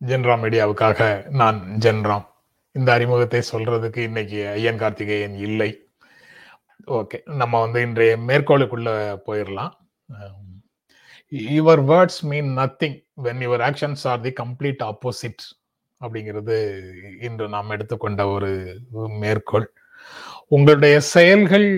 ஜென்ராம் மீடியாவுக்காக நான் ஜென்ராம். இந்த அறிமுகத்தை சொல்றதுக்கு இன்னைக்கு ஐயன் கார்த்திகேயன் இல்லை. ஓகே நம்ம வந்து இன்றைய மேற்கோளுக்குள்ள போயிடலாம் your words mean nothing when your actions are the complete opposite அப்படிங்கிறது இன்று நாம் எடுத்துக்கொண்ட ஒரு மேற்கோள். உங்களுடைய செயல்கள்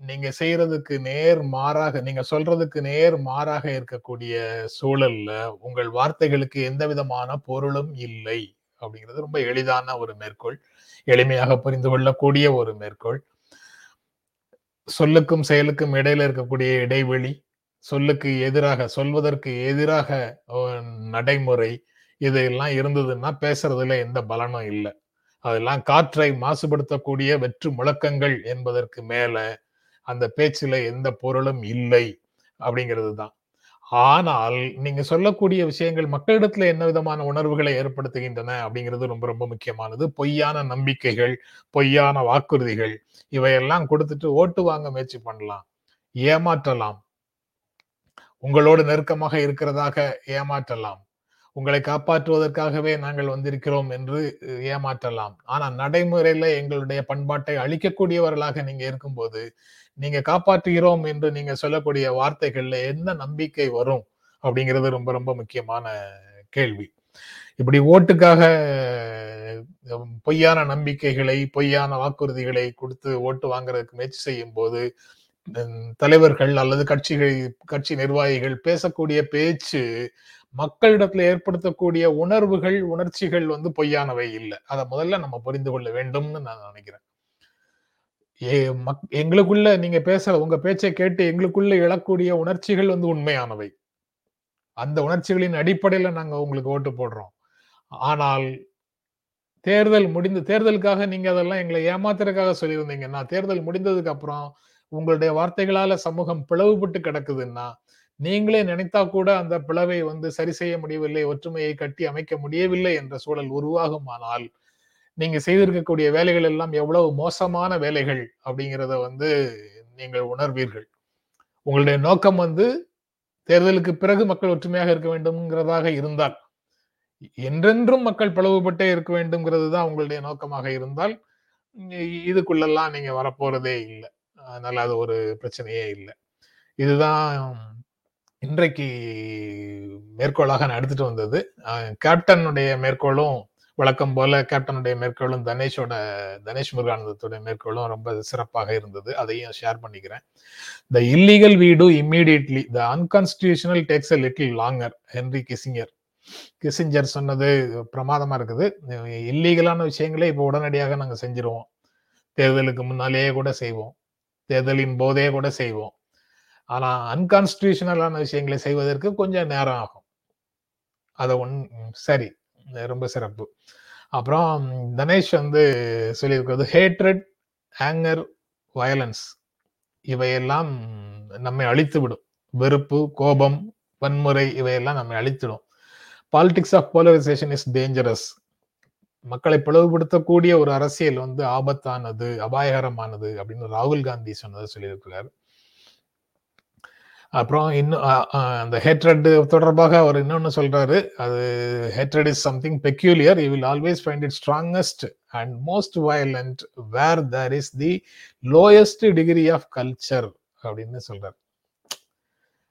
நீங்க செய்யறதுக்கு நேர் மாறாக நீங்க சொல்றதுக்கு நேர் மாறாக இருக்கக்கூடிய சூழல்ல உங்கள் வார்த்தைகளுக்கு எந்த விதமான பொருளும் இல்லை அப்படிங்கிறது ரொம்ப எளிதான ஒரு மேற்கோள். எளிமையாக புரிந்து கொள்ளக்கூடிய ஒரு மேற்கோள். சொல்லுக்கும் செயலுக்கும் இடையில இருக்கக்கூடிய இடைவெளி சொல்லுக்கு எதிராக சொல்வதற்கு எதிராக நடைமுறை இதெல்லாம் இருந்ததுன்னா பேசுறதுல எந்த பலனும் இல்லை. அதெல்லாம் காற்றை மாசுபடுத்தக்கூடிய வெற்று முழக்கங்கள் என்பதற்கு மேல அந்த பேச்சுல எந்த பொருளும் இல்லை அப்படிங்கிறது தான் ஆனால் நீங்க சொல்லக்கூடிய விஷயங்கள் மக்களிடத்துல என்ன விதமான உணர்வுகளை ஏற்படுத்துகின்றன அப்படிங்கிறது ரொம்ப ரொம்ப முக்கியமானது. பொய்யான நம்பிக்கைகள் பொய்யான வாக்குறுதிகள் இவையெல்லாம் கொடுத்துட்டு ஓட்டு வாங்க முயற்சி பண்ணலாம். ஏமாற்றலாம். உங்களோடு நெருக்கமாக இருக்கிறதாக ஏமாற்றலாம். உங்களை காப்பாற்றுவதற்காகவே நாங்கள் வந்திருக்கிறோம் என்று ஏமாற்றலாம். ஆனா நடைமுறையில எங்களுடைய பண்பாட்டை அழிக்கக்கூடியவர்களாக நீங்க இருக்கும்போது நீங்க காப்பாற்றுகிறோம் என்று நீங்க சொல்லக்கூடிய வார்த்தைகள்ல என்ன நம்பிக்கை வரும் அப்படிங்கிறது ரொம்ப ரொம்ப முக்கியமான கேள்வி. இப்படி ஓட்டுக்காக பொய்யான நம்பிக்கைகளை பொய்யான வாக்குறுதிகளை கொடுத்து ஓட்டு வாங்குறதுக்கு முயற்சி செய்யும் போது தலைவர்கள் அல்லது கட்சிகள் கட்சி நிர்வாகிகள் பேசக்கூடிய பேச்சு மக்களிடத்துல ஏற்படுத்தக்கூடிய உணர்வுகள் உணர்ச்சிகள் வந்து பொய்யானவை இல்லை. அதை முதல்ல நம்ம புரிந்து கொள்ள வேண்டும்னு நான் நினைக்கிறேன். எங்களுக்குள்ள நீங்க பேசல உங்க பேச்சை கேட்டு எங்களுக்குள்ள எழக்கூடிய உணர்ச்சிகள் வந்து உண்மையானவை. அந்த உணர்ச்சிகளின் அடிப்படையில நாங்க உங்களுக்கு ஓட்டு போடுறோம். ஆனால் தேர்தல் முடிந்து தேர்தலுக்காக நீங்க அதெல்லாம் எங்களை ஏமாத்துறதுக்காக சொல்லியிருந்தீங்கன்னா தேர்தல் முடிந்ததுக்கு அப்புறம் உங்களுடைய வார்த்தைகளால சமூகம் பிளவுபட்டு கிடக்குதுன்னா நீங்களே நினைத்தா கூட அந்த பிளவை வந்து சரி செய்ய முடியவில்லை ஒற்றுமையை கட்டி அமைக்க முடியவில்லை என்ற சூழல் உருவாகுமானால் நீங்க செய்திருக்கக்கூடிய வேலைகள் எல்லாம் எவ்வளவு மோசமான வேலைகள் அப்படிங்கிறத வந்து நீங்கள் உணர்வீர்கள். உங்களுடைய நோக்கம் வந்து தேர்தலுக்கு பிறகு மக்கள் ஒற்றுமையாக இருக்க வேண்டும்ங்கிறதாக இருந்தால் என்றென்றும் மக்கள் பிளவுபட்டே இருக்க வேண்டும்ங்கிறது தான் உங்களுடைய நோக்கமாக இருந்தால் இதுக்குள்ளெல்லாம் நீங்க வரப்போறதே இல்லை. அதனால அது ஒரு பிரச்சனையே இல்லை. இதுதான் இன்றைக்கு மேற்கோளாக நான் எடுத்துட்டு வந்தது. கேப்டனுடைய மேற்கோளும் வழக்கம் போல கேப்டனுடைய மேற்கோளும் தனேஷோட தனேஷ் முருகானந்தத்துடைய மேற்கோளும் ரொம்ப சிறப்பாக இருந்தது. அதையும் ஷேர் பண்ணிக்கிறேன். The illegal we do immediately the unconstitutional takes a little longer Henry Kissinger. Kissinger சொன்னது பிரமாதமா இருக்குது. இல்லீகலான விஷயங்களே இப்போ உடனடியாக நாங்கள் செஞ்சிருவோம். தேர்தலுக்கு முன்னாலேயே கூட செய்வோம். தேர்தலின் போதே கூட செய்வோம். ஆனா அன்கான்ஸ்டியூஷனலான விஷயங்களை செய்வதற்கு கொஞ்சம் நேரம் ஆகும். அதை ஒன் சரி. ரொம்ப சிறப்பு. அப்புறம் தனேஷ் வந்து சொல்லியிருக்கிறது ஹேட்ரட் ஆங்கர் வயலன்ஸ் இவையெல்லாம் நம்மை அழித்து விடும் வெறுப்பு கோபம் வன்முறை இவையெல்லாம் நம்மை அழித்துடும். Politics of polarization is dangerous மக்களை பிளவுபடுத்தக்கூடிய ஒரு அரசியல் வந்து ஆபத்தானது அபாயகரமானது அப்படின்னு ராகுல் காந்தி சொன்னதை சொல்லியிருக்கிறார். அப்புறம் இன்னும் அந்த ஹேட்ரட் தொடர்பாக அவர் இன்னொன்று சொல்றாரு. அது hatred is something peculiar you will always find it strongest and most violent where there is the lowest degree of culture அப்படின்னு சொல்றாரு.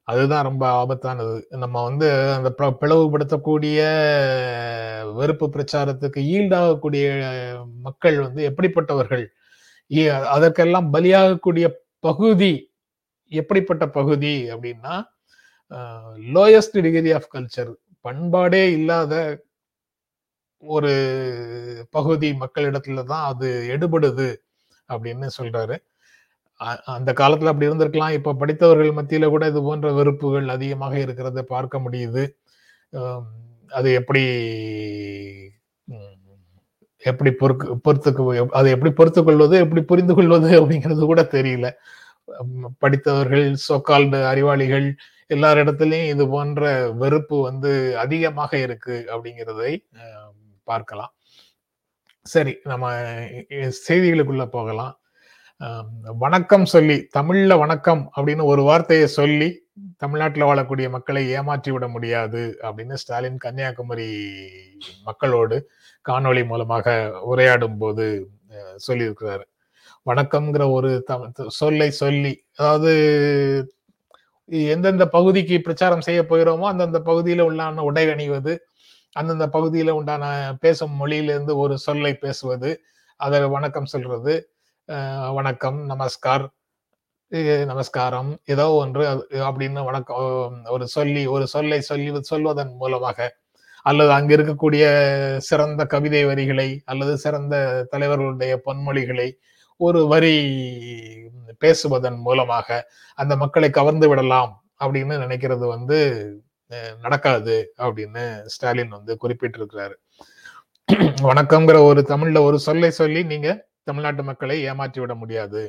அதுதான் ரொம்ப ஆபத்தானது. நம்ம வந்து அந்த பிளவுபடுத்தக்கூடிய வெறுப்பு பிரச்சாரத்துக்கு ஈல்டாகக்கூடிய மக்கள் வந்து எப்படிப்பட்டவர்கள்? அதற்கெல்லாம் பலியாகக்கூடிய பகுதி எப்படிப்பட்ட பகுதி அப்படின்னா லோயஸ்ட் டிகிரி ஆஃப் கல்ச்சர் பண்பாடே இல்லாத ஒரு பகுதி மக்களிடத்துல தான் அது எடுபடுது அப்படின்னு சொல்றாரு. அந்த காலத்துல அப்படி இருந்திருக்கலாம். இப்ப படித்தவர்கள் மத்தியில கூட இது போன்ற வெறுப்புகள் அதிகமாக இருக்கிறத பார்க்க முடியுது. அது எப்படி எப்படி பொறுக்கு பொறுத்துக்கு அதை எப்படி பொறுத்துக்கொள்வது எப்படி புரிந்து கொள்வது அப்படிங்கிறது கூட தெரியல. படித்தவர்கள் சோக்கால்டு அறிவாளிகள் எல்லாரிடத்துலயும் இது போன்ற வெறுப்பு வந்து அதிகமாக இருக்கு அப்படிங்கிறதை பார்க்கலாம். சரி நம்ம செய்திகளுக்குள்ள போகலாம். வணக்கம் சொல்லி தமிழ்ல வணக்கம் அப்படின்னு ஒரு வார்த்தையை சொல்லி தமிழ்நாட்டில் வாழக்கூடிய மக்களை ஏமாற்றி விட முடியாது அப்படின்னு ஸ்டாலின் கன்னியாகுமரி மக்களோடு காணொளி மூலமாக உரையாடும் போது சொல்லியிருக்கிறாரு. வணக்கம்ங்கிற ஒரு சொல்லை சொல்லி அதாவது எந்தெந்த பகுதிக்கு பிரச்சாரம் செய்ய போகிறோமோ அந்தந்த பகுதியில உள்ளான உடை அணிவது அந்தந்த பகுதியில உண்டான பேசும் மொழியிலிருந்து ஒரு சொல்லை பேசுவது அதை வணக்கம் சொல்றது வணக்கம் நமஸ்கார் நமஸ்காரம் ஏதோ ஒன்று அது- அப்படின்னு வணக்கம் ஒரு சொல்லி ஒரு சொல்லை சொல்லி சொல்வதன் மூலமாக அல்லது அங்க இருக்கக்கூடிய சிறந்த கவிதை வரிகளை அல்லது சிறந்த தலைவர்களுடைய பொன்மொழிகளை ஒரு வரி பேசுவதன் மூலமாக அந்த மக்களை கவர்ந்து விடலாம் அப்படின்னு நினைக்கிறது வந்து அஹ், நடக்காது அப்படின்னு ஸ்டாலின் வந்து குறிப்பிட்டிருக்கிறாரு. வணக்கம்ங்கிற ஒரு தமிழ்ல ஒரு சொல்லை சொல்லி நீங்க தமிழ்நாட்டு மக்களை ஏமாற்றி விட முடியாது.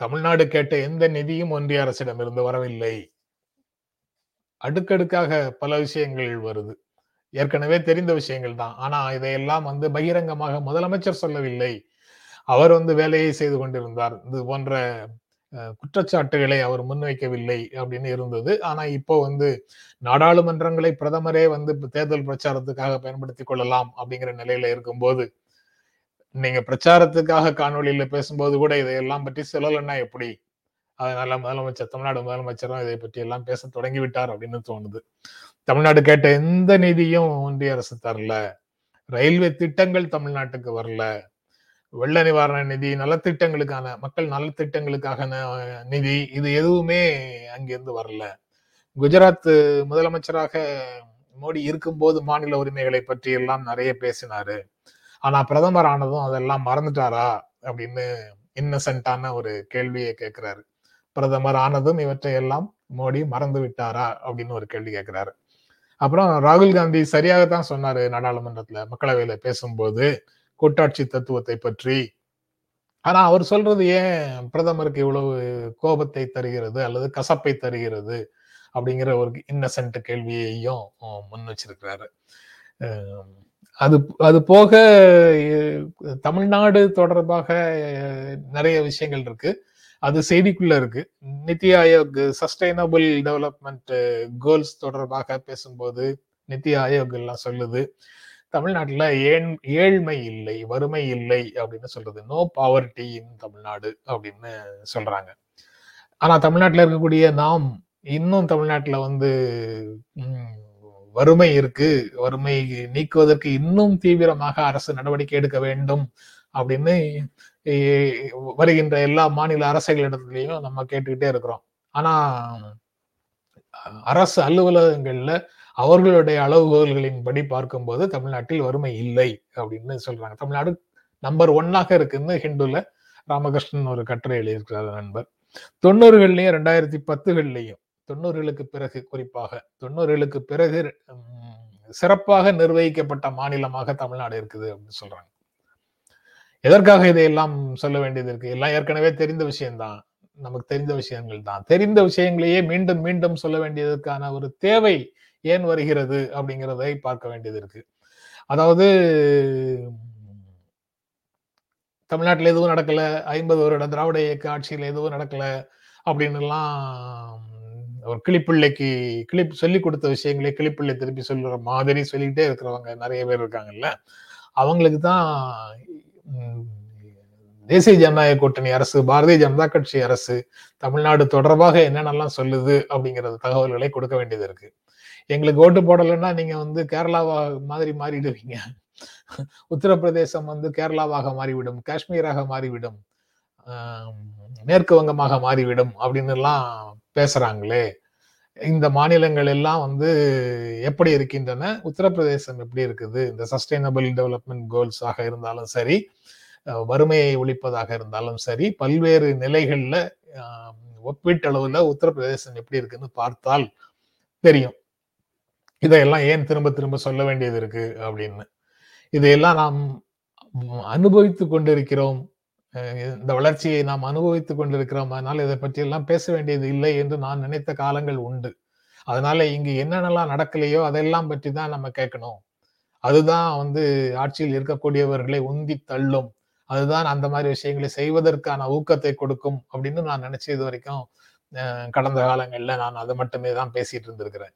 தமிழ்நாடு கேட்ட எந்த நிதியும் ஒன்றிய அரசிடம் இருந்து வரவில்லை. அடுக்கடுக்காக பல விஷயங்கள் வருது. ஏற்கனவே தெரிந்த விஷயங்கள் தான். ஆனா இதையெல்லாம் வந்து பகிரங்கமாக முதலமைச்சர் சொல்லவில்லை. அவர் வந்து வேலையை செய்து கொண்டிருந்தார். இது போன்ற குற்றச்சாட்டுகளை அவர் முன்வைக்கவில்லை அப்படின்னு இருந்தது. ஆனா இப்போ வந்து நாடாளுமன்றங்களை பிரதமரே வந்து தேர்தல் பிரச்சாரத்துக்காக பயன்படுத்தி கொள்ளலாம் அப்படிங்கிற நிலையில இருக்கும்போது நீங்க பிரச்சாரத்துக்காக காணொலியில பேசும்போது கூட இதையெல்லாம் பற்றி சொல்லலைன்னா எப்படி? அதனால முதலமைச்சர் தமிழ்நாடு முதலமைச்சரும் இதை பற்றி எல்லாம் பேச தொடங்கி விட்டார் அப்படின்னு தோணுது. தமிழ்நாடு கேட்ட எந்த நிதியும் ஒன்றிய அரசு தரல. ரயில்வே திட்டங்கள் தமிழ்நாட்டுக்கு வரல. வெள்ள நிவாரண நிதி நலத்திட்டங்களுக்கான மக்கள் நலத்திட்டங்களுக்காக நிதி இது எதுவுமே அங்கிருந்து வரல. குஜராத் முதலமைச்சராக மோடி இருக்கும்போது மாநில உரிமைகளை பற்றி எல்லாம் நிறைய பேசினாரு. ஆனா பிரதமர் ஆனதும் அதெல்லாம் மறந்துட்டாரா? அப்படின்னு இன்னசென்ட்டான ஒரு கேள்வியை கேட்கிறாரு பிரதமர் ஆனதும் இவற்றை எல்லாம் மோடி மறந்து விட்டாரா? அப்படின்னு ஒரு கேள்வி கேட்கிறாரு அப்புறம் ராகுல் காந்தி சரியாகத்தான் சொன்னாரு நாடாளுமன்றத்துல மக்களவையில பேசும்போது. கூட்டாட்சி தத்துவத்தை பற்றி. ஆனா அவர் சொல்றது ஏன் பிரதமருக்கு இவ்வளவு கோபத்தை தருகிறது அல்லது கசப்பை தருகிறது அப்படிங்கிற ஒரு இன்னசென்ட் கேள்வியையும் முன் வச்சிருக்கிறாரு. அது அது போக தமிழ்நாடு தொடர்பாக நிறைய விஷயங்கள் இருக்கு. அது செய்திக்குள்ள இருக்கு. NITI Aayog sustainable development goals தொடர்பாக பேசும்போது நித்தி ஆயோக் எல்லாம் சொல்லுது. தமிழ்நாட்டுல ஏன் ஏழ்மை இல்லை வறுமை இல்லை அப்படின்னு சொல்றது? நோ பாவர்டி இன் தமிழ்நாடு அப்படின்னு சொல்றாங்க. ஆனா தமிழ்நாட்டுல இருக்கக்கூடிய நாம் இன்னும் தமிழ்நாட்டுல வந்து வறுமை இருக்கு. வறுமை நீக்குவதற்கு இன்னும் தீவிரமாக அரசு நடவடிக்கை எடுக்க வேண்டும் அப்படின்னு வருகின்ற எல்லா மாநில அரசுகளிடத்துலையும் நம்ம கேட்டுக்கிட்டே இருக்கிறோம். ஆனா அரசு அலுவலகங்கள்ல அவர்களுடைய அளவுகோல்களின்படி பார்க்கும்போது தமிழ்நாட்டில் வறுமை இல்லை அப்படின்னு சொல்றாங்க. தமிழ்நாடு நம்பர் ஒன்னாக இருக்குன்னு ஹிந்துல ராமகிருஷ்ணன் ஒரு கட்டுரை எழுதியிருக்கிறார் நண்பர். தொண்ணூறுகள்லையும் ரெண்டாயிரத்தி பத்துகள்லயும் தொண்ணூறுகளுக்கு பிறகு குறிப்பாக தொண்ணூறுகளுக்கு பிறகு உம், சிறப்பாக நிர்வகிக்கப்பட்ட மாநிலமாக தமிழ்நாடு இருக்குது அப்படின்னு சொல்றாங்க. எதற்காக இதையெல்லாம் சொல்ல வேண்டியது இருக்கு? எல்லாம் ஏற்கனவே தெரிந்த விஷயம்தான். நமக்கு தெரிந்த விஷயங்கள் தான். தெரிந்த விஷயங்களையே மீண்டும் மீண்டும் சொல்ல வேண்டியதற்கான ஒரு தேவை ஏன் வருகிறது அப்படிங்கிறதை பார்க்க வேண்டியது இருக்கு. அதாவது தமிழ்நாட்டில் எதுவும் நடக்கல ஐம்பது வருட திராவிட இயக்க ஆட்சியில் எதுவும் நடக்கல அப்படின்னு எல்லாம் ஒரு கிளிப்பிள்ளைக்கு கிளிப் சொல்லி கொடுத்த விஷயங்களே கிளிப்பிள்ளை திருப்பி சொல்லுற மாதிரி சொல்லிக்கிட்டே இருக்கிறவங்க நிறைய பேர் இருக்காங்கல்ல. அவங்களுக்கு தான் தேசிய ஜனநாயக கூட்டணி அரசு பாரதிய ஜனதா கட்சி அரசு தமிழ்நாடு தொடர்பாக என்னென்னலாம் சொல்லுது அப்படிங்கிறது தகவல்களை கொடுக்க வேண்டியது இருக்கு. எங்களுக்கு ஓட்டு போடலைன்னா நீங்க வந்து கேரளாவா மாதிரி மாறிடுவீங்க. உத்தரப்பிரதேசம் வந்து கேரளாவாக மாறிவிடும் காஷ்மீராக மாறிவிடும் மேற்கு வங்கமாக மாறிவிடும் அப்படின்னு எல்லாம் பேசுறாங்களே. இந்த மாநிலங்கள் எல்லாம் வந்து எப்படி இருக்கின்றன? உத்தரப்பிரதேசம் எப்படி இருக்குது? இந்த சஸ்டைனபிள் டெவலப்மெண்ட் கோல்ஸாக இருந்தாலும் சரி வறுமையை ஒழிப்பதாக இருந்தாலும் சரி பல்வேறு நிலைகளில் ஒப்பீட்டளவில் உத்தரப்பிரதேசம் எப்படி இருக்குன்னு பார்த்தால் தெரியும். இதையெல்லாம் ஏன் திரும்ப திரும்ப சொல்ல வேண்டியது இருக்கு அப்படின்னு. இதையெல்லாம் நாம் அனுபவித்து கொண்டிருக்கிறோம். இந்த வளர்ச்சியை நாம் அனுபவித்துக் கொண்டிருக்கிறோம். அதனால் இதை பற்றி எல்லாம் பேச வேண்டியது இல்லை என்று நான் நினைத்த காலங்கள் உண்டு. அதனால இங்கு என்னென்னலாம் நடக்கலையோ அதெல்லாம் பற்றி தான் நம்ம கேட்கணும். அதுதான் வந்து ஆட்சியில் இருக்கக்கூடியவர்களை உந்தி தள்ளும். அதுதான் அந்த மாதிரி விஷயங்களை செய்வதற்கான ஊக்கத்தை கொடுக்கும் அப்படின்னு நான் நினைச்சு இது வரைக்கும் கடந்த காலங்களில் நான் அதை மட்டுமே தான் பேசிட்டு இருந்திருக்கிறேன்.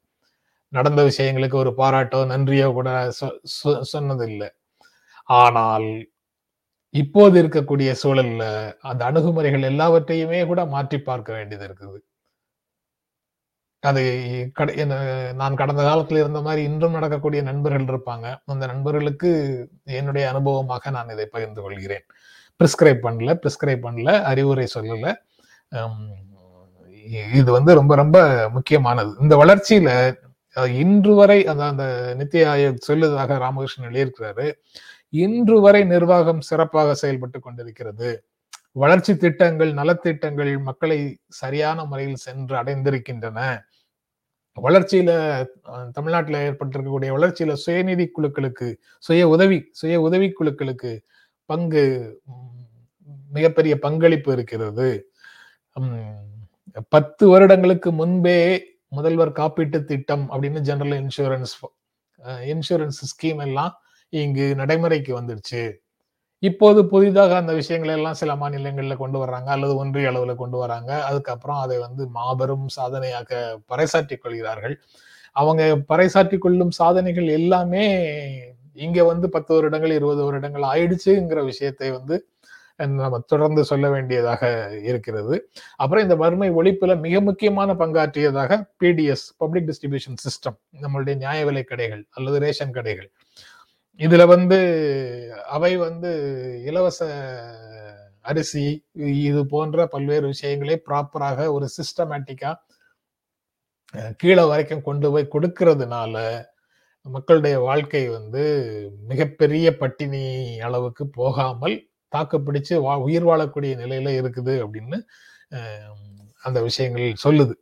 நடந்த விஷயங்களுக்கு ஒரு பாராட்டோ நன்றியோ கூட சொ- சொ- சொன்னதில்லை. ஆனால் இப்போது இருக்கக்கூடிய சூழல்ல அந்த அணுகுமுறைகள் எல்லாவற்றையுமே கூட மாற்றி பார்க்க வேண்டியது இருக்குது. அது நான் கடந்த காலத்துல இருந்த மாதிரி இன்றும் நடக்கக்கூடிய நண்பர்கள் இருப்பாங்க. அந்த நண்பர்களுக்கு என்னுடைய அனுபவமாக நான் இதை பகிர்ந்து கொள்கிறேன். பிரிஸ்கிரைப் பண்ணல பிரிஸ்கிரைப் பண்ணல அறிவுரை சொல்லல. இது வந்து ரொம்ப ரொம்ப முக்கியமானது. இந்த வளர்ச்சியில இன்று வரை அந்த அந்த நித்தி ஆயோக் சொல்லுவதாக ராமகிருஷ்ணன் எழுதியிருக்கிறாரு இன்று வரை நிர்வாகம் சிறப்பாக செயல்பட்டு கொண்டிருக்கிறது. வளர்ச்சி திட்டங்கள் நலத்திட்டங்கள் மக்களை சரியான முறையில் சென்று அடைந்திருக்கின்றன. வளர்ச்சியில தமிழ்நாட்டில் ஏற்பட்டிருக்கக்கூடிய வளர்ச்சியில சுயநிதி குழுக்களுக்கு சுய உதவி சுய உதவி குழுக்களுக்கு பங்கு மிகப்பெரிய பங்களிப்பு இருக்கிறது. பத்து வருடங்களுக்கு முன்பே முதல்வர் காப்பீட்டு திட்டம் அப்படின்னு ஜெனரல் இன்சூரன்ஸ் இன்சூரன்ஸ் ஸ்கீம் எல்லாம் இங்கு நடைமுறைக்கு வந்துடுச்சு. இப்போது புதிதாக அந்த விஷயங்களை எல்லாம் சில மாநிலங்களில் கொண்டு வர்றாங்க அல்லது ஒன்றிய அளவில் கொண்டு வராங்க. அதுக்கப்புறம் அதை வந்து மாபெரும் சாதனையாக பறைசாற்றிக் கொள்கிறார்கள். அவங்க பறைசாற்றிக் கொள்ளும் சாதனைகள் எல்லாமே இங்க வந்து பத்து வருடங்கள் இருபது வருடங்கள் ஆயிடுச்சுங்கிற விஷயத்தை வந்து நம்ம தொடர்ந்து சொல்ல வேண்டியதாக இருக்கிறது. அப்புறம் இந்த வறுமை ஒழிப்புல மிக முக்கியமான பங்காற்றியதாக பிடிஎஸ் பப்ளிக் டிஸ்ட்ரிபியூஷன் சிஸ்டம் நம்மளுடைய நியாய விலை கடைகள் அல்லது ரேஷன் கடைகள். இதுல வந்து அவை வந்து இலவச அரிசி இது போன்ற பல்வேறு விஷயங்களை ப்ராப்பராக ஒரு சிஸ்டமேட்டிக்கா கீழே வரைக்கும் கொண்டு போய் கொடுக்கறதுனால மக்களுடைய வாழ்க்கை வந்து மிகப்பெரிய பட்டினி அளவுக்கு போகாமல் தாக்கு பிடிச்சு வா உயிர் வாழக்கூடிய நிலையில இருக்குது அப்படின்னு அந்த விஷயங்கள் சொல்லுது.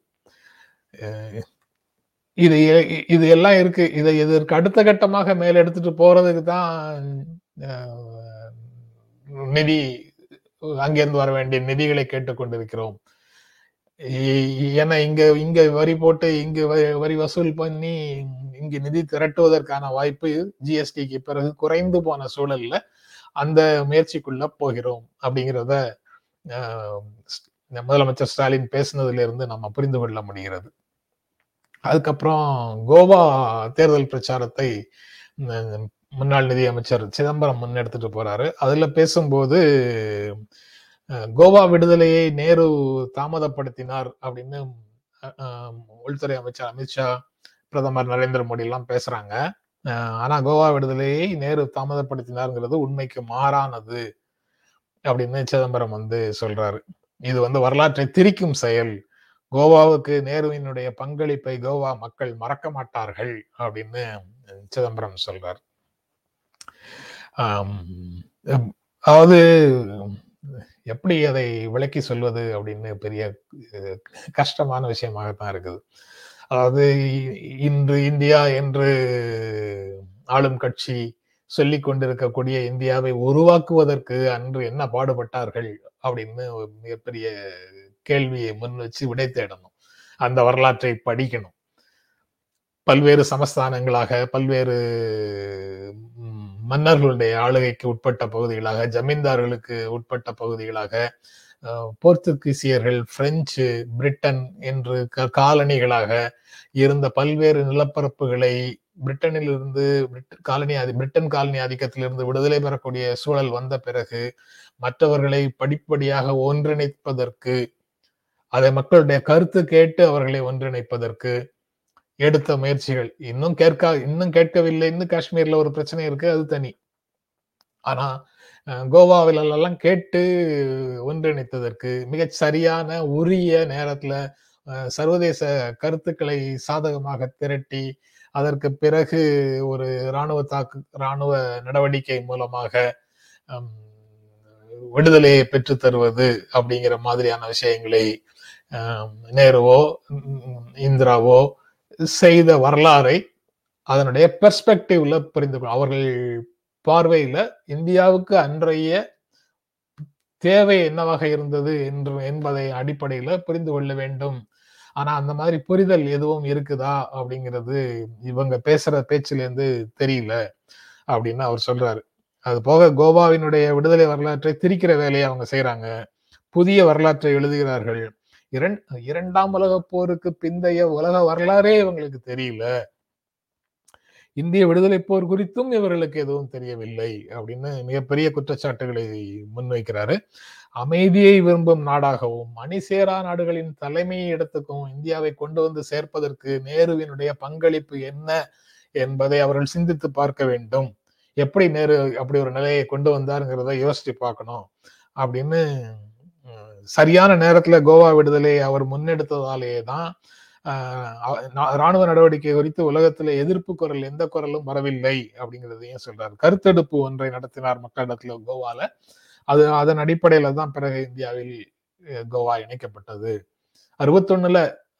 இது இது எல்லாம் இருக்கு. இதை இதற்கு அடுத்த கட்டமாக மேல எடுத்துட்டு போறதுக்கு தான் நிதி அங்கிருந்து வர வேண்டிய நிதிகளை கேட்டுக்கொண்டிருக்கிறோம். ஏன்னா இங்க இங்க வரி போட்டு இங்க வரி வசூல் பண்ணி இங்கு நிதி திரட்டுவதற்கான வாய்ப்பு ஜிஎஸ்டிக்கு பிறகு குறைந்து போன சூழல்ல அந்த முயற்சிக்குள்ள போகிறோம் அப்படிங்கிறத முதலமைச்சர் ஸ்டாலின் பேசினதுல இருந்து நம்ம புரிந்து கொள்ள முடிகிறது. அதுக்கப்புறம் கோவா தேர்தல் பிரச்சாரத்தை முன்னாள் நிதியமைச்சர் சிதம்பரம் முன்னெடுத்துட்டு போறாரு. அதுல பேசும்போது கோவா விடுதலையை நேரு தாமதப்படுத்தினார் அப்படின்னு உள்துறை அமைச்சர் அமித்ஷா பிரதமர் நரேந்திர மோடி எல்லாம் பேசுறாங்க. ஆனா கோவா விடுதலையை நேரு தாமதப்படுத்தினாருங்கிறது உண்மைக்கு மாறானது அப்படின்னு சிதம்பரம் வந்து சொல்றாரு. இது வந்து வரலாற்றை திரிக்கும் செயல். கோவாவுக்கு நேருவினுடைய பங்களிப்பை கோவா மக்கள் மறக்க மாட்டார்கள் அப்படின்னு சிதம்பரம் சொல்றார். அதாவது எப்படி அதை விளக்கி சொல்வது அப்படின்னு பெரிய கஷ்டமான கஷ்டமான விஷயமாகத்தான் இருக்குது. அதாவது இன்று இந்தியா என்று ஆளும் கட்சி சொல்லிக் கொண்டிருக்கக்கூடிய இந்தியாவை உருவாக்குவதற்கு அன்று என்ன பாடுபட்டார்கள் அப்படின்னு மிகப்பெரிய கேள்வியை முன் வச்சு விடை தேடணும். அந்த வரலாற்றை படிக்கணும். பல்வேறு சமஸ்தானங்களாக பல்வேறு மன்னர்களுடைய ஆளுகைக்கு உட்பட்ட பகுதிகளாக ஜமீன்தார்களுக்கு உட்பட்ட பகுதிகளாக போர்த்துகீசியர்கள் பிரெஞ்சு பிரிட்டன் என்று க- காலனிகளாக இருந்த பல்வேறு நிலப்பரப்புகளை பிரிட்டனில் இருந்து காலனி பிரிட்டன் காலனி ஆதிக்கத்திலிருந்து விடுதலை பெறக்கூடிய சூழல் வந்த பிறகு மற்றவர்களை படிப்படியாக ஒன்றிணைப்பதற்கு அதை மக்களுடைய கருத்து கேட்டு அவர்களை ஒன்றிணைப்பதற்கு எடுத்த முயற்சிகள். இன்னும் கேட்க இன்னும் கேட்கவில்லை. இன்னும் காஷ்மீர்ல ஒரு பிரச்சனை இருக்கு அது தனி. ஆனா கோவாவிலெல்லாம் எல்லாம் கேட்டு ஒன்றிணைத்ததற்கு மிகச் சரியான உரிய நேரத்துல சர்வதேச கருத்துக்களை சாதகமாக திரட்டி அதற்கு பிறகு ஒரு இராணுவ தாக்கு இராணுவ நடவடிக்கை மூலமாக விடுதலையை பெற்று தருவது அப்படிங்கிற மாதிரியான விஷயங்களை நேருவோ இந்திராவோ செய்த வரலாறை அதனுடைய பெர்ஸ்பெக்டிவ்ல புரிந்து கொள் அவர்கள் பார்வையில இந்தியாவுக்கு அன்றைய தேவை என்னவாக இருந்தது என்று என்பதை அடிப்படையில புரிந்து கொள்ள வேண்டும். ஆனா அந்த மாதிரி புரிதல் எதுவும் இருக்குதா? அப்படிங்கிறது இவங்க பேசுற பேச்சிலேருந்து தெரியல அப்படின்னு அவர் சொல்றாரு. அது போக கோவாவினுடைய விடுதலை வரலாற்றை திரிக்கிற வேலையை அவங்க செய்யறாங்க புதிய வரலாற்றை எழுதுகிறார்கள். இரண் இரண்டாம் உலக போருக்கு பிந்தைய உலக வரலாறே இவங்களுக்கு தெரியல. இந்திய விடுதலை போர் குறித்தும் இவர்களுக்கு எதுவும் தெரியவில்லை அப்படின்னு மிகப்பெரிய குற்றச்சாட்டுகளை முன்வைக்கிறாரு. அமைதியை விரும்பும் நாடாகவும் அணிசேரா நாடுகளின் தலைமை இடத்துக்கும் இந்தியாவை கொண்டு வந்து சேர்ப்பதற்கு நேருவினுடைய பங்களிப்பு என்ன என்பதை அவர்கள் சிந்தித்து பார்க்க வேண்டும். எப்படி நேரு அப்படி ஒரு நிலையை கொண்டு வந்தாருங்கிறத யோசிச்சு பார்க்கணும் அப்படின்னு சரியான நேரத்துல கோவா விடுதலை அவர் முன்னெடுத்ததாலேயே தான் ராணுவ நடவடிக்கை குறித்து உலகத்துல எதிர்ப்பு குரல் எந்த குரலும் வரவில்லை அப்படிங்கிறதையும் சொல்றாரு. கருத்தெடுப்பு ஒன்றை நடத்தினார் மக்களிடத்துல கோவால. அது அதன் அடிப்படையில தான் பிறகு இந்தியாவில் கோவா இணைக்கப்பட்டது. அறுபத்தொன்னுல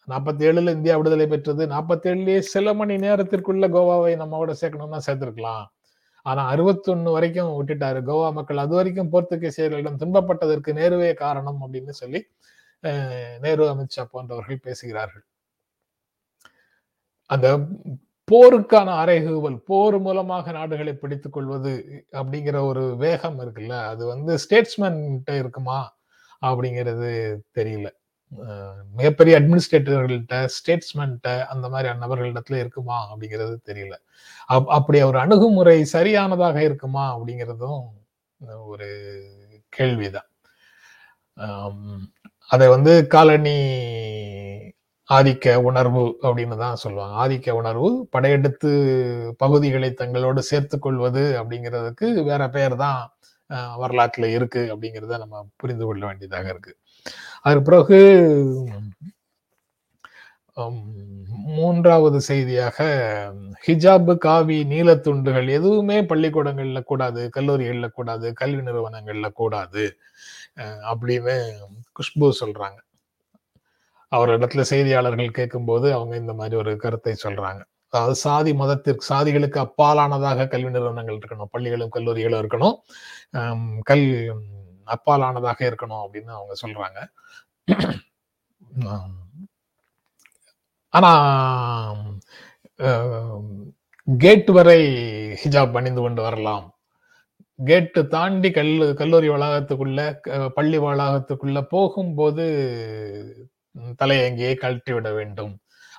நாற்பத்தி ஏழுல இந்தியா விடுதலை பெற்றது. நாற்பத்தி ஏழுலயே சில மணி நேரத்திற்குள்ள கோவாவை நம்மோட சேர்க்கணும்னா சேர்த்திருக்கலாம். ஆனா அறுபத்தொன்னு வரைக்கும் விட்டுட்டாரு. கோவா மக்கள் அது வரைக்கும் போர்த்துகீசியர்களிடம் துன்பப்பட்டதற்கு நேருவே காரணம் அப்படின்னு சொல்லி நேரு அமித்ஷா போன்றவர்கள் பேசுகிறார்கள். அந்த போருக்கான அறைகூவல் போர் மூலமாக நாடுகளை பிடித்துக் கொள்வது அப்படிங்கிற ஒரு வேகம் இருக்குல்ல? அது வந்து ஸ்டேட்ஸ்மேன் இருக்குமா அப்படிங்கிறது தெரியல. மிகப்பெரிய அட்மினிஸ்ட்ரேட்டர்கள்ட்ட ஸ்டேட்ஸ்மென்ட்ட அந்த மாதிரி நபர்களிடத்துல இருக்குமா அப்படிங்கிறது தெரியல. அப்படி ஒரு அணுகுமுறை சரியானதாக இருக்குமா அப்படிங்கிறதும் ஒரு கேள்விதான். அதை வந்து காலனி ஆதிக்க உணர்வு அப்படின்னு தான் சொல்லுவாங்க. ஆதிக்க உணர்வு படையெடுத்து பகுதிகளை தங்களோடு சேர்த்து கொள்வது அப்படிங்கிறதுக்கு வேற பெயர் தான் வரலாற்றுல இருக்கு அப்படிங்கிறத நம்ம புரிந்து கொள்ள வேண்டியதாக இருக்கு. அதற்கு பிறகு மூன்றாவது செய்தியாக ஹிஜாபு காவி நீலத்துண்டுகள் எதுவுமே பள்ளிக்கூடங்கள்ல கூடாது கல்லூரிகள்ல கூடாது கல்வி நிறுவனங்கள்ல கூடாது அப்படின்னு குஷ்பு சொல்றாங்க. அவரிடத்துல செய்தியாளர்கள் கேட்கும்போது அவங்க இந்த மாதிரி ஒரு கருத்தை சொல்றாங்க. அதாவது சாதி மதத்திற்கு சாதிகளுக்கு அப்பாலானதாக கல்வி நிறுவனங்கள் இருக்கணும் பள்ளிகளும் கல்லூரிகளும் இருக்கணும். கல் அப்பாலானதாக இருக்கணும் அப்படின்னு அவங்க சொல்றாங்க. ஆனா கேட் வரை ஹிஜாப் அணிந்து கொண்டு வரலாம். கேட்டு தாண்டி கல் கல்லூரி வளாகத்துக்குள்ள பள்ளி வளாகத்துக்குள்ள போகும்போது தலையங்கியை கழட்டி விட வேண்டும்.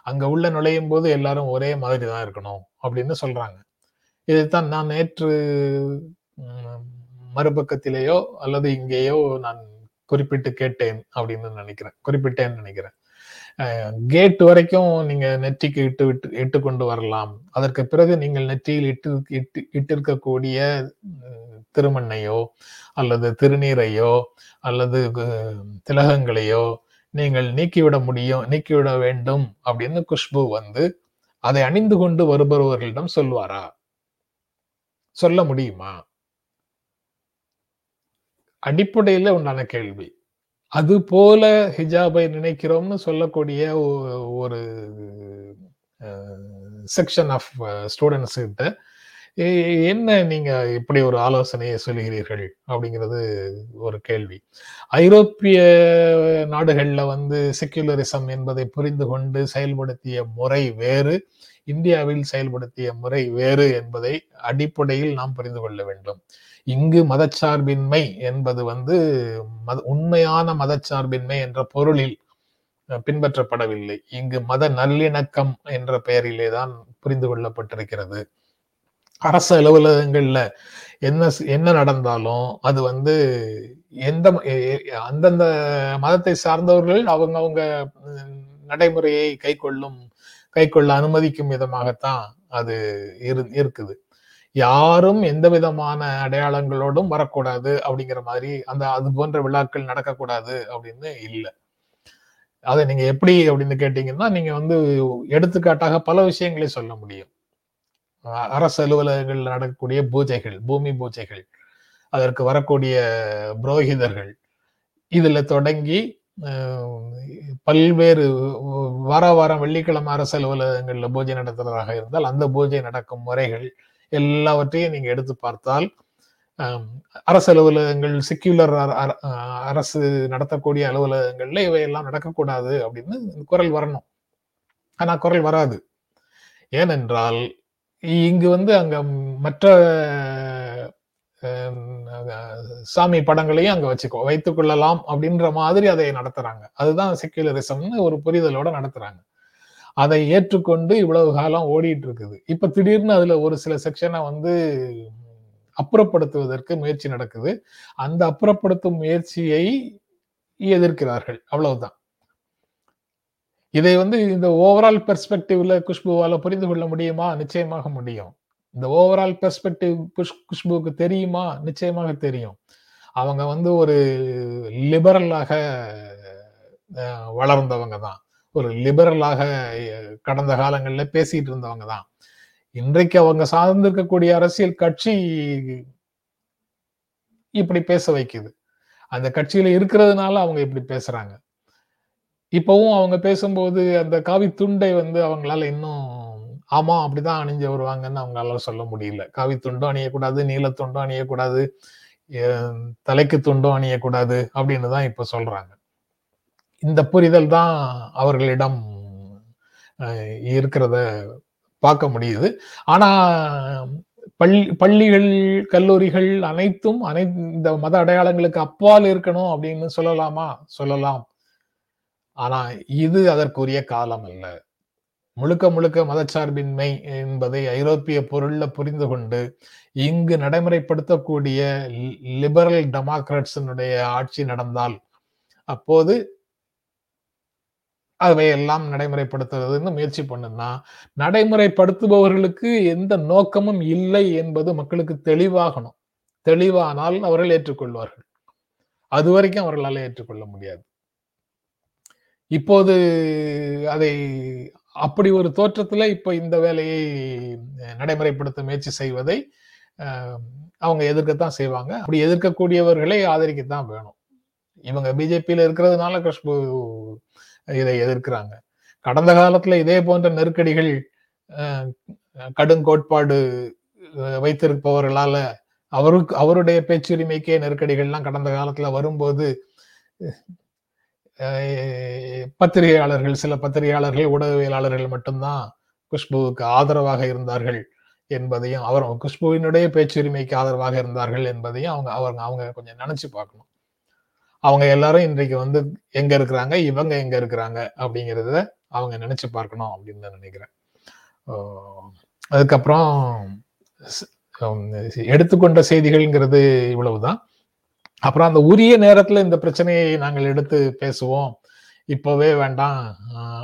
அங்க உள்ள நுழையும் போது எல்லாரும் ஒரே மாதிரி தான் இருக்கணும் அப்படின்னு சொல்றாங்க. இதைத்தான் நான் நேற்று மறுபக்கத்திலேயோ அல்லது இங்கேயோ நான் குறிப்பிட்டு கேட்டேன் அப்படின்னு நினைக்கிறேன். குறிப்பிட்டேன்னு நினைக்கிறேன். கேட் வரைக்கும் நீங்க நெற்றிக்கு இட்டு விட்டு இட்டு கொண்டு வரலாம். அதற்கு பிறகு நீங்கள் நெற்றியில் இட்டு இட்டு இட்டிருக்கக்கூடிய திருமண்ணையோ அல்லது திருநீரையோ அல்லது திலகங்களையோ நீங்கள் நீக்கிவிட முடியும் நீக்கிவிட வேண்டும் அப்படின்னு குஷ்பு வந்து அதை அணிந்து கொண்டு வருபவர்களிடம் சொல்வாரா? சொல்ல முடியுமா? அடிப்படையில உண்டான கேள்வி. அது போல ஹிஜாபை நினைக்கிறோம்னு சொல்லக்கூடிய ஒரு செக்ஷன் ஆஃப் ஸ்டூடெண்ட்ஸ் கிட்ட என்ன நீங்க இப்படி ஒரு ஆலோசனையை சொல்கிறீர்கள் அப்படிங்கிறது ஒரு கேள்வி. ஐரோப்பிய நாடுகள்ல வந்து செக்யுலரிசம் என்பதை புரிந்து கொண்டு செயல்படுத்திய முறை வேறு இந்தியாவில் செயல்படுத்திய முறை வேறு என்பதை அடிப்படையில் நாம் புரிந்து கொள்ள வேண்டும். இங்கு மதச்சார்பின்மை என்பது வந்து மத உண்மையான மதச்சார்பின்மை என்ற பொருளில் பின்பற்றப்படவில்லை. இங்கு மத நல்லிணக்கம் என்ற பெயரிலே தான் புரிந்து கொள்ளப்பட்டிருக்கிறது. அரசு அலுவலகங்கள்ல என்ன என்ன நடந்தாலும் அது வந்து எந்த அந்தந்த மதத்தை சார்ந்தவர்கள் அவங்க அவங்க நடைமுறையை கை கொள்ளும் கை கொள்ள அனுமதிக்கும் விதமாகத்தான் அது இரு இருக்குது. யாரும் எந்த விதமான அடையாளங்களோடும் வரக்கூடாது அப்படிங்கிற மாதிரி அந்த அது போன்ற விழாக்கள் நடக்கக்கூடாது அப்படின்னு இல்லை. அதை நீங்க எப்படி அப்படின்னு கேட்டீங்கன்னா நீங்க வந்து எடுத்துக்காட்டாக பல விஷயங்களை சொல்ல முடியும். அரசு அலுவலகங்கள் நடக்கக்கூடிய பூஜைகள் பூமி பூஜைகள் அதற்கு வரக்கூடிய புரோகிதர்கள் இதில் தொடங்கி பல்வேறு வார வாரம் வெள்ளிக்கிழமை அரசு அலுவலகங்களில் பூஜை நடத்துறதாக இருந்தால் அந்த பூஜை நடக்கும் முறைகள் எல்லாவற்றையும் நீங்கள் எடுத்து பார்த்தால் அரசு அலுவலகங்கள் செக்யூலர் அரசு நடத்தக்கூடிய அலுவலகங்கள்ல இவையெல்லாம் நடக்கக்கூடாது அப்படின்னு குரல் வரணும். ஆனால் குரல் வராது. ஏனென்றால் இங்கு வந்து அங்க மற்ற சாமி படங்களையும் அங்க வச்சுக்கோ. வைத்துக் கொள்ளலாம் அப்படின்ற மாதிரி அதை நடத்துறாங்க. அதுதான் செக்யூலரிசம்னு ஒரு புரிதலோட நடத்துறாங்க. அதை ஏற்றுக்கொண்டு இவ்வளவு காலம் ஓடிட்டு இருக்குது இப்ப திடீர்னு அதுல ஒரு சில செக்ஷனை வந்து அப்புறப்படுத்துவதற்கு முயற்சி நடக்குது. அந்த அப்புறப்படுத்தும் முயற்சியை எதிர்க்கிறார்கள். அவ்வளவுதான். இதை வந்து இந்த ஓவரால் பெர்ஸ்பெக்டிவ்ல குஷ்புவால புரிந்து கொள்ள முடியுமா? நிச்சயமாக முடியும். இந்த ஓவரால் பெர்ஸ்பெக்டிவ் குஷ் குஷ்புவுக்கு தெரியுமா? நிச்சயமாக தெரியும். அவங்க வந்து ஒரு லிபரலாக வளர்ந்தவங்க தான். ஒரு லிபரலாக கடந்த காலங்களில் பேசிட்டு இருந்தவங்க தான். இன்றைக்கு அவங்க சார்ந்திருக்கக்கூடிய அரசியல் கட்சி இப்படி பேச வைக்குது. அந்த கட்சியில இருக்கிறதுனால அவங்க இப்படி பேசுறாங்க. இப்பவும் அவங்க பேசும்போது அந்த காவி துண்டை வந்து அவங்களால இன்னும் ஆமா அப்படிதான் அணிஞ்சு வருவாங்கன்னு அவங்களால சொல்ல முடியல. காவி துண்டும் அணியக்கூடாது நீலத்துண்டும் அணியக்கூடாது தலைக்கு துண்டும் அணியக்கூடாது அப்படின்னு தான் இப்ப சொல்றாங்க. இந்த புரிதல் தான் அவர்களிடம் இருக்கிறத பார்க்க முடியுது. ஆனா பள்ளி பள்ளிகள் கல்லூரிகள் அனைத்தும் அனை இந்த மத அடையாளங்களுக்கு அப்பால் இருக்கணும் அப்படின்னு சொல்லலாமா? சொல்லலாம். ஆனா இது அதற்குரிய காலம் அல்ல. முழுக்க முழுக்க மதச்சார்பின்மை என்பதை ஐரோப்பிய பொருள்ல புரிந்து கொண்டு இங்கு நடைமுறைப்படுத்தக்கூடிய லிபரல் டெமோக்ராட்ஸினுடைய ஆட்சி நடந்தால் அப்போது அவையெல்லாம் நடைமுறைப்படுத்துறதுன்னு முயற்சி பண்ணுனா நடைமுறைப்படுத்துபவர்களுக்கு எந்த நோக்கமும் இல்லை என்பது மக்களுக்கு தெளிவாகணும். தெளிவானால் அவர்கள் ஏற்றுக்கொள்வார்கள். அது வரைக்கும் அவர்களால் ஏற்றுக்கொள்ள முடியாது. இப்போது அதை அப்படி ஒரு தோற்றத்தில் இப்போ இந்த வேலையை நடைமுறைப்படுத்த முயற்சி செய்வதை அவங்க எதிர்க்கத்தான் செய்வாங்க. அப்படி எதிர்க்கக்கூடியவர்களை ஆதரிக்கத்தான் வேணும். இவங்க பிஜேபியில் இருக்கிறதுனால குஷ்பு இதை எதிர்க்கிறாங்க. கடந்த காலத்தில் இதே போன்ற நெருக்கடிகள் கடும் கோட்பாடு வைத்திருப்பவர்களால அவருக்கு அவருடைய பேச்சுரிமைக்கே நெருக்கடிகள்லாம் கடந்த காலத்தில் வரும்போது பத்திரிகையாளர்கள் சில பத்திரிகையாளர்கள் ஊடகவியலாளர்கள் மட்டும்தான் குஷ்புவுக்கு ஆதரவாக இருந்தார்கள் என்பதையும் அவர் குஷ்புவினுடைய பேச்சுரிமைக்கு ஆதரவாக இருந்தார்கள் என்பதையும் அவங்க அவங்க அவங்க கொஞ்சம் நினைச்சு பார்க்கணும். அவங்க எல்லாரும் இன்றைக்கு வந்து எங்க இருக்கிறாங்க இவங்க எங்க இருக்கிறாங்க அப்படிங்கிறத அவங்க நினைச்சு பார்க்கணும் அப்படின்னு நான் நினைக்கிறேன். அதுக்கப்புறம் எடுத்துக்கொண்ட செய்திகள்ங்கிறது இவ்வளவுதான். அப்புறம் அந்த உரிய நேரத்துல இந்த பிரச்சனையை நாங்கள் எடுத்து பேசுவோம். இப்பவே வேண்டாம்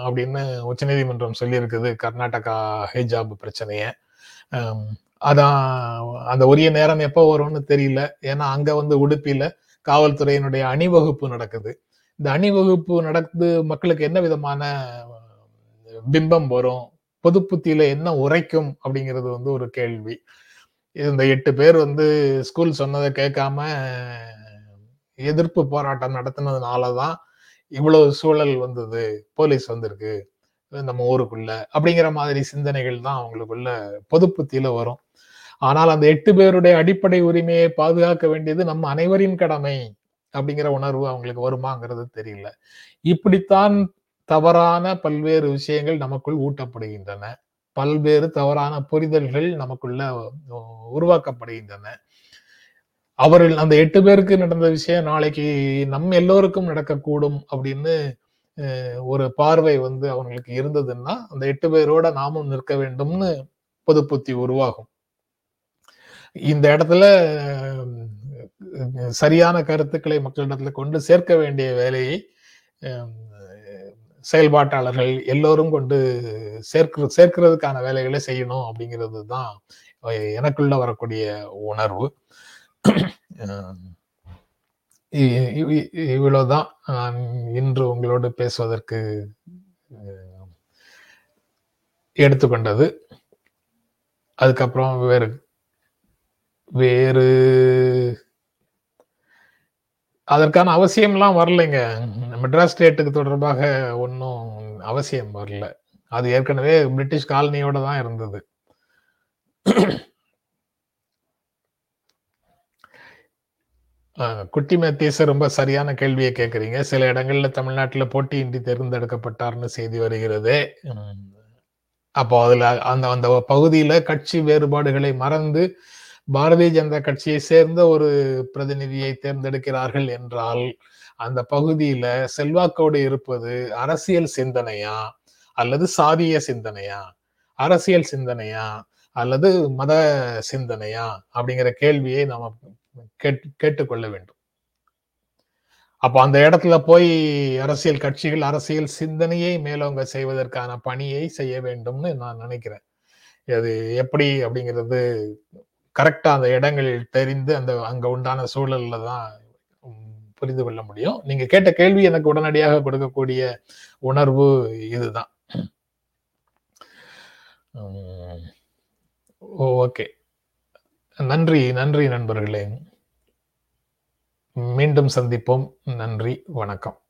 அப்படின்னு உச்சநீதிமன்றம் சொல்லியிருக்குது கர்நாடகா ஹிஜாப் பிரச்சனைய. அதான் அந்த உரிய நேரம் எப்போ வரும்னு தெரியல. ஏன்னா அங்க வந்து உடுப்பில காவல்துறையினுடைய அணிவகுப்பு நடக்குது. இந்த அணிவகுப்பு நடக்குது மக்களுக்கு என்ன விதமான பிம்பம் வரும் பொதுப்புத்தியில என்ன உரைக்கும் அப்படிங்கிறது வந்து ஒரு கேள்வி. இந்த எட்டு பேர் வந்து ஸ்கூல் சொன்னதை கேட்காம எதிர்ப்பு போராட்டம் நடத்தினதுனால தான் இவ்வளவு சூழல் வந்தது போலீஸ் வந்திருக்கு நம்ம ஊருக்குள்ள அப்படிங்கிற மாதிரி சிந்தனைகள் தான் அவங்களுக்குள்ள பொதுப்புத்தியில வரும். ஆனால் அந்த எட்டு பேருடைய அடிப்படை உரிமையை பாதுகாக்க வேண்டியது நம்ம அனைவரின் கடமை அப்படிங்கிற உணர்வு அவங்களுக்கு வருமாங்கிறது தெரியல. இப்படித்தான் தவறான பல்வேறு விஷயங்கள் நமக்குள் ஊட்டப்படுகின்றன. பல்வேறு தவறான புரிதல்கள் நமக்குள்ள உருவாக்கப்படுகின்றன. அவர்கள் அந்த எட்டு பேருக்கு நடந்த விஷயம் நாளைக்கு நம்ம எல்லோருக்கும் நடக்கக்கூடும் அப்படின்னு ஒரு பார்வை வந்து அவங்களுக்கு இருந்ததுன்னா அந்த எட்டு பேரோட நாமும் நிற்க வேண்டும்னு பொதுப்புத்தி உருவாகும். இந்த இடத்துல சரியான கருத்துக்களை மக்களிடத்துல கொண்டு சேர்க்க வேண்டிய வேலையை செயல்பாட்டாளர்கள் எல்லோரும் கொண்டு சேர்க்கிற சேர்க்கிறதுக்கான வேலைகளை செய்யணும் அப்படிங்கிறது தான் எனக்குள்ள வரக்கூடிய உணர்வு. இ- இ- இவ்வளவுதான். நான் இன்று உங்களோடு பேசுவதற்கு எடுத்துக்கொண்டது. அதுக்கப்புறம் வேறு வேறு அதற்கான அவசியம்லாம் வரலைங்க. மெட்ராஸ் ஸ்டேட்டுக்கு தொடர்பாக ஒன்றும் அவசியம் வரல. அது ஏற்கனவே பிரிட்டிஷ் காலனியோட தான் இருந்தது. குட்டி மேத்தீஸ் ரொம்ப சரியான கேள்வியை கேட்குறீங்க சில இடங்கள்ல தமிழ்நாட்டில் போட்டியின்றி தேர்ந்தெடுக்கப்பட்டார்னு செய்தி வருகிறது. அப்போ அதுல அந்த அந்த பகுதியில கட்சி வேறுபாடுகளை மறந்து பாரதிய ஜனதா கட்சியை சேர்ந்த ஒரு பிரதிநிதியை தேர்ந்தெடுக்கிறார்கள் என்றால் அந்த பகுதியில செல்வாக்கோடு இருப்பது அரசியல் சிந்தனையா? அல்லது சாதிய சிந்தனையா? அரசியல் சிந்தனையா? அல்லது மத சிந்தனையா? அப்படிங்கிற கேள்வியை நாம கேட் கேட்டுக்கொள்ள வேண்டும். அப்போ அந்த இடத்துல போய் அரசியல் கட்சிகள் அரசியல் சிந்தனையை மேலோங்க செய்வதற்கான பணியை செய்ய வேண்டும்னு நான் நினைக்கிறேன். அது எப்படி அப்படிங்கிறது கரெக்டாக அந்த இடங்களில் தெரிந்து அந்த அங்கே உண்டான சூழலில் தான் புரிந்து கொள்ள முடியும். நீங்க கேட்ட கேள்வி எனக்கு உடனடியாக கொடுக்கக்கூடிய உணர்வு இதுதான். ஓகே. நன்றி நன்றி நண்பர்களே. மீண்டும் சந்திப்போம். நன்றி வணக்கம்.